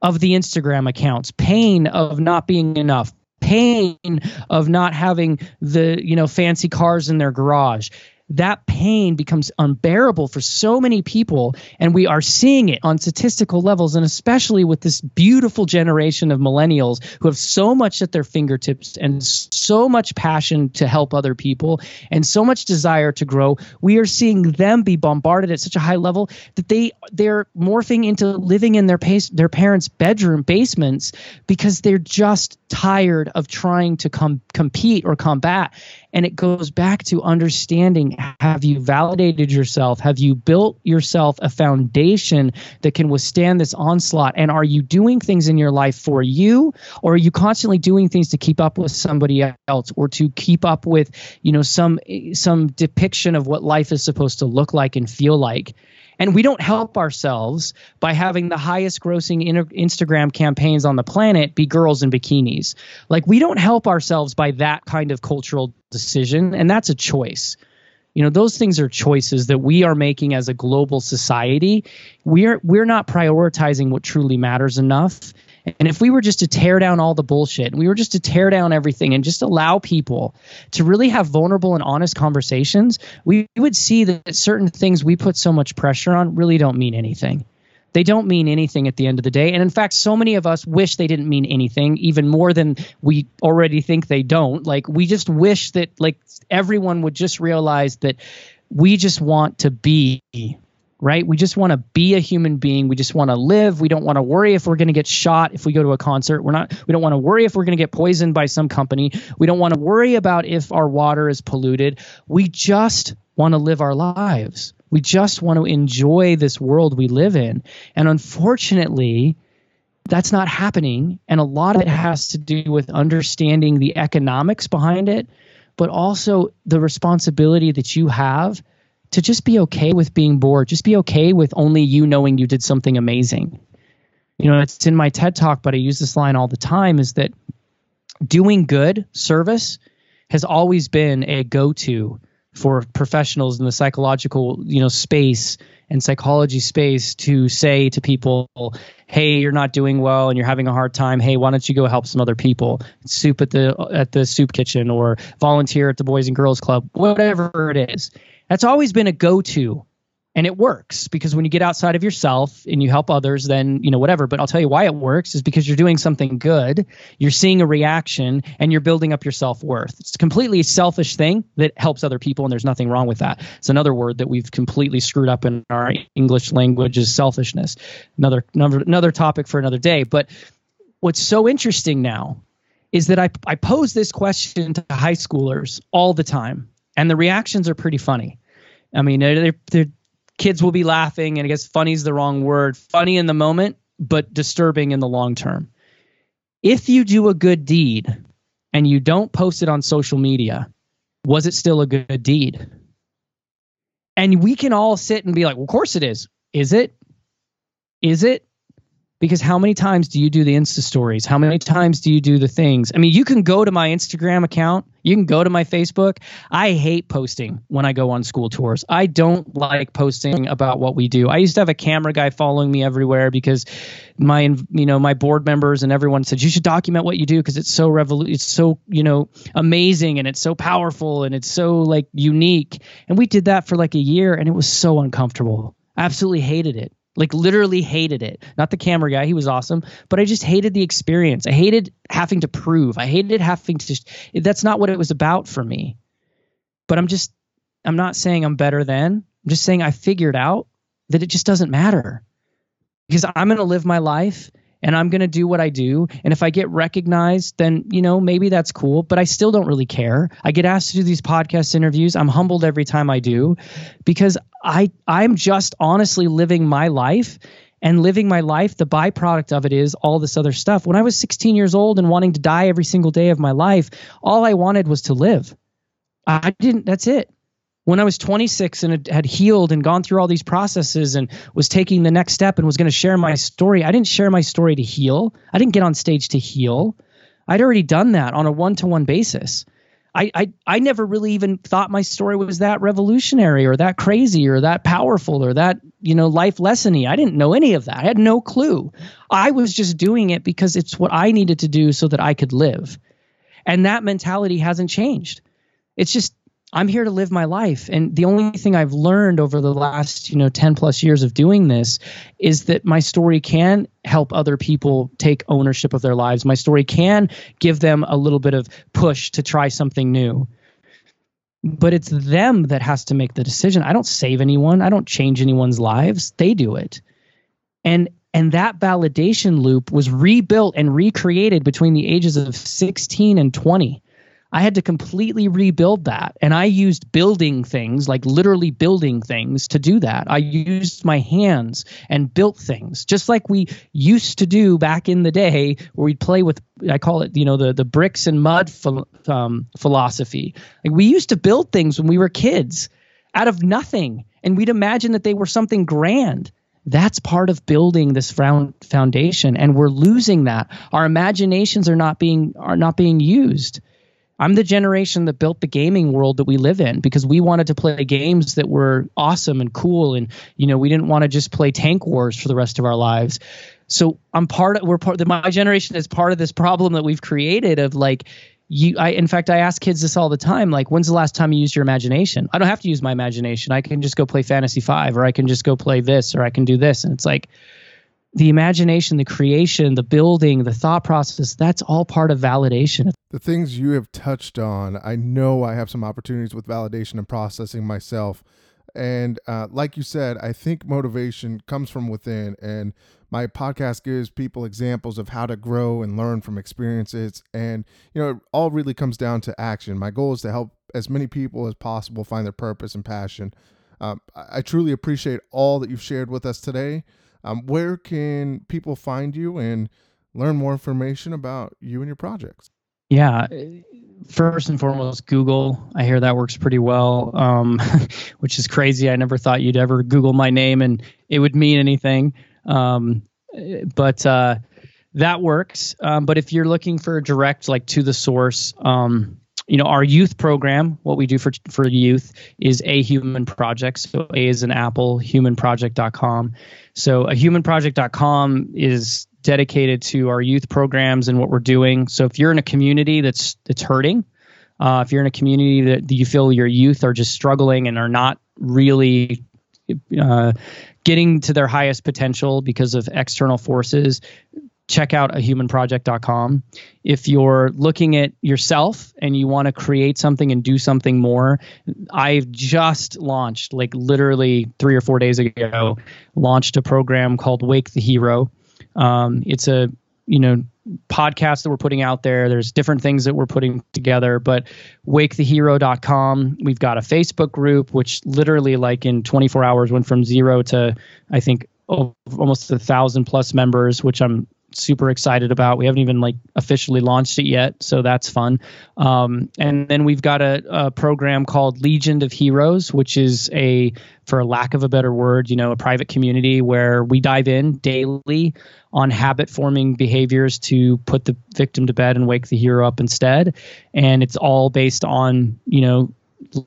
of the instagram accounts pain of not being enough pain of not having the you know fancy cars in their garage that pain becomes unbearable for so many people. And we are seeing it on statistical levels, and especially with this beautiful generation of millennials who have so much at their fingertips and so much passion to help other people and so much desire to grow. We are seeing them be bombarded at such a high level that they they're morphing into living in their pace, their parents' bedroom basements because they're just tired of trying to com- compete or combat and it goes back to understanding have you validated yourself? Have you built yourself a foundation that can withstand this onslaught? And are you doing things in your life for you? Or are you constantly doing things to keep up with somebody else or to keep up with, you know, some some depiction of what life is supposed to look like and feel like? And we don't help ourselves by having the highest grossing Instagram campaigns on the planet be girls in bikinis. Like, we don't help ourselves by that kind of cultural decision. And that's a choice. You know, those things are choices that we are making as a global society. We're we're not prioritizing what truly matters enough. And if we were just to tear down all the bullshit, and we were just to tear down everything and just allow people to really have vulnerable and honest conversations, we would see that certain things we put so much pressure on really don't mean anything. They don't mean anything at the end of the day. And in fact, so many of us wish they didn't mean anything, even more than we already think they don't. Like, we just wish that, like, everyone would just realize that we just want to be right? We just want to be a human being. We just want to live. We don't want to worry if we're going to get shot if we go to a concert. We're not we don't want to worry if we're going to get poisoned by some company. We don't want to worry about if our water is polluted. We just want to live our lives. We just want to enjoy this world we live in. And unfortunately, that's not happening. And a lot of it has to do with understanding the economics behind it, but also the responsibility that you have to just be okay with being bored. Just be okay with only you knowing you did something amazing. You know, it's in my TED talk, but I use this line all the time is that doing good service has always been a go to for professionals in the psychological you know space and psychology space to say to people hey you're not doing well and you're having a hard time. Hey why don't you go help some other people? Soup at the at the soup kitchen or volunteer at the boys and girls club whatever it is. That's always been a go-to and it works because when you get outside of yourself and you help others then you know whatever. But i'll tell you why it works is because you're doing something good you're seeing a reaction and you're building up your self-worth. It's a completely selfish thing that helps other people and there's nothing wrong with that. It's another word that we've completely screwed up in our english language is selfishness. Another another, another topic for another day. But what's so interesting now is that I, I pose this question to high schoolers all the time and the reactions are pretty funny. I mean, they're, they're, kids will be laughing, and I guess funny is the wrong word. Funny in the moment, but disturbing in the long term. If you do a good deed and you don't post it on social media, was it still a good deed? And we can all sit and be like, well, of course it is. Is it? Is it? Because how many times do you do the insta stories? How many times do you do the things? I mean you can go to my instagram account. You can go to my facebook. I hate posting when i go on school tours. I don't like posting about what we do. I used to have a camera guy following me everywhere because my you know my board members and everyone said you should document what you do because it's so revolu- it's so you know amazing and it's so powerful and it's so like unique. And we did that for like a year and it was so uncomfortable. I absolutely hated it like literally hated it. Not the camera guy, he was awesome, but I just hated the experience. I hated having to prove. I hated having to that's not what it was about for me. But I'm just I'm not saying I'm better than. I'm just saying I figured out that it just doesn't matter. Because I'm going to live my life and I'm going to do what I do. And if I get recognized, then, you know, maybe that's cool, but I still don't really care. I get asked to do these podcast interviews. I'm humbled every time I do because I I'm just honestly living my life and living my life the byproduct of it is all this other stuff. When I was 16 years old and wanting to die every single day of my life, all I wanted was to live. I didn't that's it when I was 26 and had healed and gone through all these processes and was taking the next step and was going to share my story, I didn't share my story to heal. I didn't get on stage to heal. I'd already done that on a one to one basis. I, I, I never really even thought my story was that revolutionary or that crazy or that powerful or that, you know, life lessony. I didn't know any of that. I had no clue. I was just doing it because it's what I needed to do so that I could live. And that mentality hasn't changed. It's just I'm here to live my life. And the only thing I've learned over the last, you know, 10 plus years of doing this is that my story can help other people take ownership of their lives. My story can give them a little bit of push to try something new. But it's them that has to make the decision. I don't save anyone. I don't change anyone's lives. They do it. And and that validation loop was rebuilt and recreated between the ages of 16 and 20 I had to completely rebuild that. And I used building things, like literally building things to do that. I used my hands and built things, just like we used to do back in the day where we'd play with, I call it, you know, the, the bricks and mud ph- um, philosophy. Like we used to build things when we were kids out of nothing. And we'd imagine that they were something grand that's part of building this foundation and we're losing that our imaginations are not being are not being used I'm the generation that built the gaming world that we live in because we wanted to play games that were awesome and cool and you know we didn't want to just play tank wars for the rest of our lives. So I'm part of we're part of my generation is part of this problem that we've created of like you I in fact I ask kids this all the time like when's the last time you used your imagination? I don't have to use my imagination. I can just go play Fantasy 5 or I can just go play this or I can do this and it's like the imagination, the creation, the building, the thought process, that's all part of validation. The things you have touched on, I know I have some opportunities with validation and processing myself. And uh, like you said, I think motivation comes from within. And my podcast gives people examples of how to grow and learn from experiences. And, you know, it all really comes down to action. My goal is to help as many people as possible find their purpose and passion. Um, I truly appreciate all that you've shared with us today. Um, where can people find you and learn more information about you and your projects? Yeah, first and foremost, Google. I hear that works pretty well, um, which is crazy. I never thought you'd ever Google my name and it would mean anything. Um, but uh, that works. Um, but if you're looking for direct, like to the source, um, you know, our youth program, what we do for for youth is a human project. So A is an apple, humanproject.com. So a humanproject.com is dedicated to our youth programs and what we're doing. So if you're in a community that's that's hurting, uh, if you're in a community that you feel your youth are just struggling and are not really uh, getting to their highest potential because of external forces, check out ahumanproject.com. If you're looking at yourself and you want to create something and do something more, I've just launched, like literally three or four days ago, launched a program called Wake the Hero. Um, it's a you know podcast that we're putting out there. There's different things that we're putting together, but wakethehero.com. We've got a Facebook group, which literally like in 24 hours went from zero to I think almost a thousand plus members, which I'm super excited about. We haven't even like officially launched it yet, so that's fun. Um, and then we've got a, a, program called Legion of Heroes, which is a, for lack of a better word, you know, a private community where we dive in daily on habit forming behaviors to put the victim to bed and wake the hero up instead. And it's all based on, you know,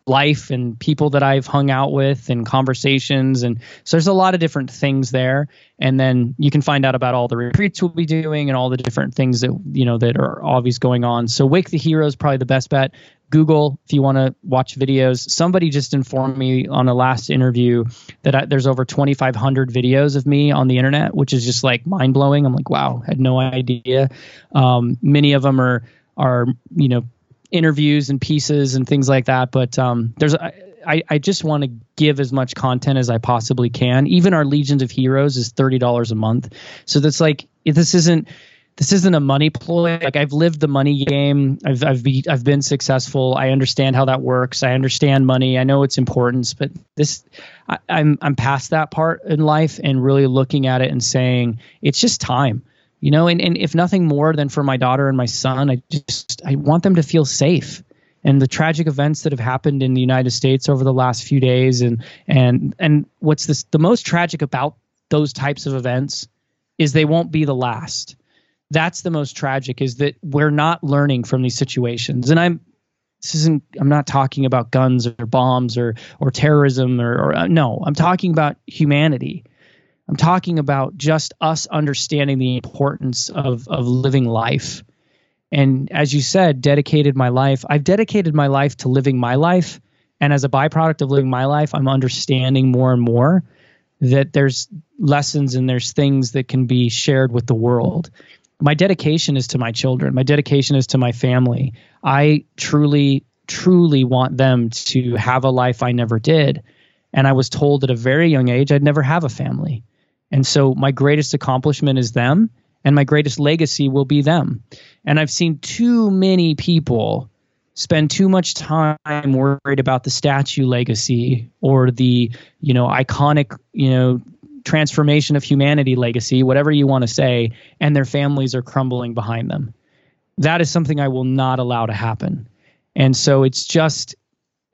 life and people that I've hung out with and conversations. And so there's a lot of different things there. And then you can find out about all the retreats we'll be doing and all the different things that, you know, that are always going on. So Wake the Hero is probably the best bet. Google, if you want to watch videos. Somebody just informed me on a last interview that I, there's over 2,500 videos of me on the internet, which is just like mind blowing. I'm like, wow, had no idea. Um, many of them are are you know interviews and pieces and things like that. But um, there's I, I just want to give as much content as I possibly can. Even our Legions of Heroes is thirty dollars a month, so that's like this isn't this isn't a money ploy. Like I've lived the money game. I've I've be, I've been successful. I understand how that works. I understand money. I know its importance, but this I, I'm I'm past that part in life and really looking at it and saying it's just time you know and, and if nothing more than for my daughter and my son i just i want them to feel safe. And the tragic events that have happened in the united states over the last few days and and and what's this the most tragic about those types of events is they won't be the last. That's the most tragic is that we're not learning from these situations. And i'm this isn't i'm not talking about guns or bombs or or terrorism or, or uh, no i'm talking about humanity I'm talking about just us understanding the importance of of living life. And as you said, dedicated my life. I've dedicated my life to living my life. And as a byproduct of living my life, I'm understanding more and more that there's lessons and there's things that can be shared with the world. My dedication is to my children. My dedication is to my family. I truly, truly want them to have a life I never did. And I was told at a very young age I'd never have a family. And so my greatest accomplishment is them, and my greatest legacy will be them. And I've seen too many people spend too much time worried about the statue legacy or the, you know, iconic, you know, transformation of humanity legacy, whatever you want to say, and their families are crumbling behind them. That is something I will not allow to happen. And so it's just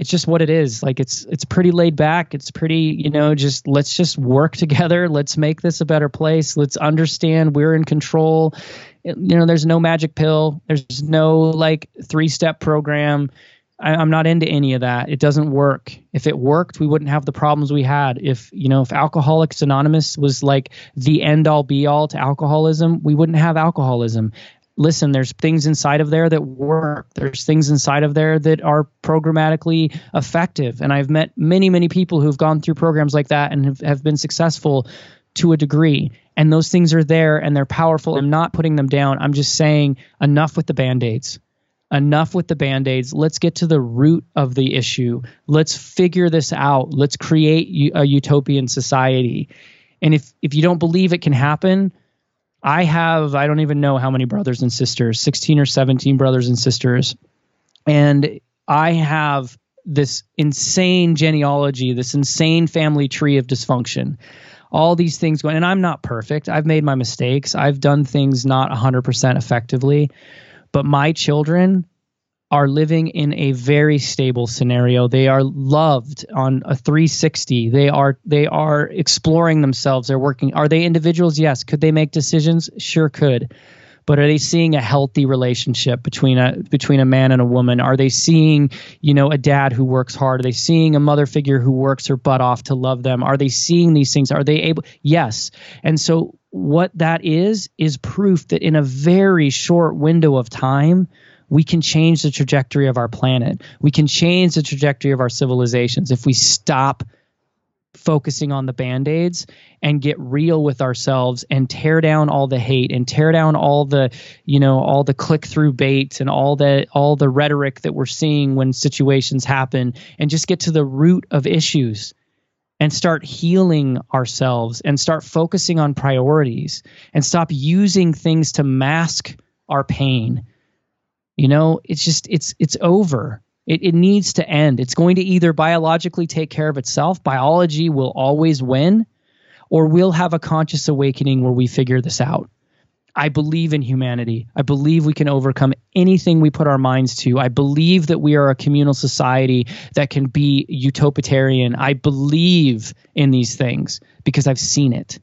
it's just what it is. Like it's it's pretty laid back. It's pretty, you know, just let's just work together. Let's make this a better place. Let's understand we're in control. You know, there's no magic pill. There's no like three step program. I, I'm not into any of that. It doesn't work. If it worked, we wouldn't have the problems we had. If you know, if Alcoholics Anonymous was like the end all be all to alcoholism, we wouldn't have alcoholism listen, there's things inside of there that work. There's things inside of there that are programmatically effective. And I've met many, many people who've gone through programs like that and have, have been successful to a degree. And those things are there and they're powerful. I'm not putting them down. I'm just saying enough with the band aids. Enough with the band aids. Let's get to the root of the issue. Let's figure this out. Let's create a utopian society. And if, if you don't believe it can happen, I have, I don't even know how many brothers and sisters, 16 or 17 brothers and sisters. And I have this insane genealogy, this insane family tree of dysfunction. all these things going. And I'm not perfect. I've made my mistakes. I've done things not 100% effectively. But my children are living in a very stable scenario. They are loved on a 360. They are they are exploring themselves. They're working. Are they individuals? Yes. Could they make decisions? Sure could. But are they seeing a healthy relationship between a between a man and a woman? Are they seeing, you know, a dad who works hard? Are they seeing a mother figure who works her butt off to love them? Are they seeing these things? Are they able? Yes. And so what that is is proof that in a very short window of time we can change the trajectory of our planet. We can change the trajectory of our civilizations if we stop focusing on the band-aids and get real with ourselves and tear down all the hate and tear down all the you know all the click through bait and all the all the rhetoric that we're seeing when situations happen and just get to the root of issues and start healing ourselves and start focusing on priorities and stop using things to mask our pain you know, it's just it's it's over. It, it needs to end. It's going to either biologically take care of itself, biology will always win, or we'll have a conscious awakening where we figure this out. I believe in humanity. I believe we can overcome anything we put our minds to. I believe that we are a communal society that can be utopian. I believe in these things because I've seen it.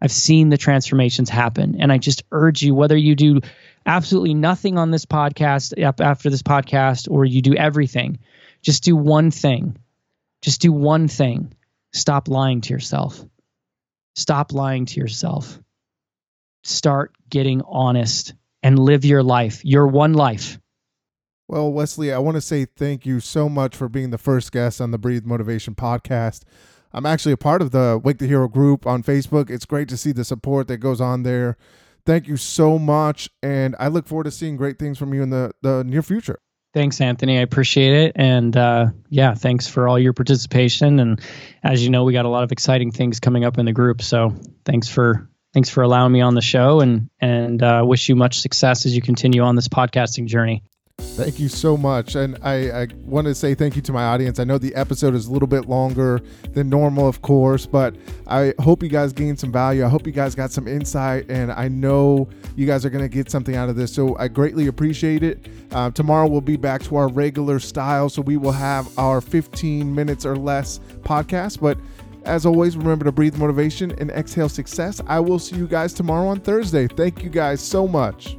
I've seen the transformations happen. And I just urge you, whether you do absolutely nothing on this podcast after this podcast or you do everything, just do one thing. Just do one thing. Stop lying to yourself. Stop lying to yourself. Start getting honest and live your life, your one life. Well, Wesley, I want to say thank you so much for being the first guest on the Breathe Motivation podcast. I'm actually a part of the Wake the Hero group on Facebook. It's great to see the support that goes on there. Thank you so much, and I look forward to seeing great things from you in the, the near future. Thanks, Anthony. I appreciate it. And uh, yeah, thanks for all your participation. And as you know, we got a lot of exciting things coming up in the group. So thanks for thanks for allowing me on the show and and uh, wish you much success as you continue on this podcasting journey. Thank you so much. And I, I want to say thank you to my audience. I know the episode is a little bit longer than normal, of course, but I hope you guys gained some value. I hope you guys got some insight, and I know you guys are going to get something out of this. So I greatly appreciate it. Uh, tomorrow we'll be back to our regular style. So we will have our 15 minutes or less podcast. But as always, remember to breathe motivation and exhale success. I will see you guys tomorrow on Thursday. Thank you guys so much.